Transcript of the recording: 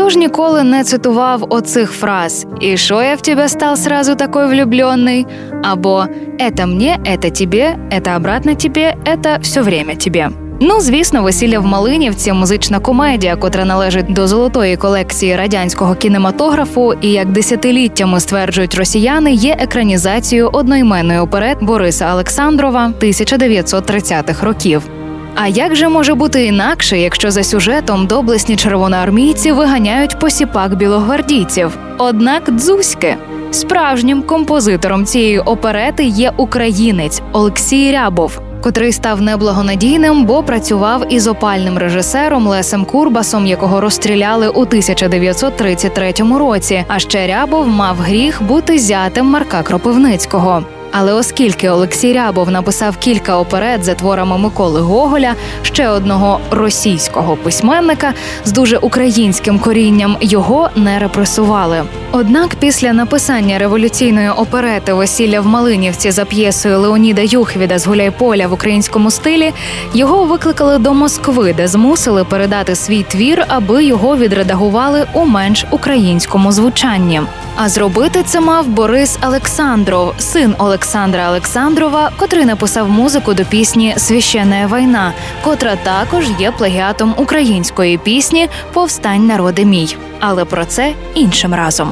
А хто ж ніколи не цитував оцих фраз «І шо я в тебе став сразу такой влюбленный?» або «Это мне, это тебе, это обратно тебе, это все время тебе». Ну, звісно, весілля в Малинівці музична комедія, котра належить до золотої колекції радянського кінематографу, і як десятиліттями стверджують росіяни, є екранізацією одноіменної оперет Бориса Олександрова 1930-х років. А як же може бути інакше, якщо за сюжетом доблесні червоноармійці виганяють посіпак білогвардійців? Однак дзузьки. Справжнім композитором цієї оперети є українець Олексій Рябов, котрий став неблагонадійним, бо працював із опальним режисером Лесем Курбасом, якого розстріляли у 1933 році. А ще Рябов мав гріх бути зятем Марка Кропивницького. Але оскільки Олексій Рябов написав кілька оперет за творами Миколи Гоголя, ще одного російського письменника з дуже українським корінням, його не репресували. Однак після написання революційної оперети Весілля в Малинівці за п'єсою Леоніда Юхвіда з Гуляйполя в українському стилі його викликали до Москви, де змусили передати свій твір, аби його відредагували у менш українському звучанні. А зробити це мав Борис Олександров, син Олександра Олександрова, котрий написав музику до пісні Священна війна, котра також є плагіатом української пісні Повстань народи мій. Але про це іншим разом.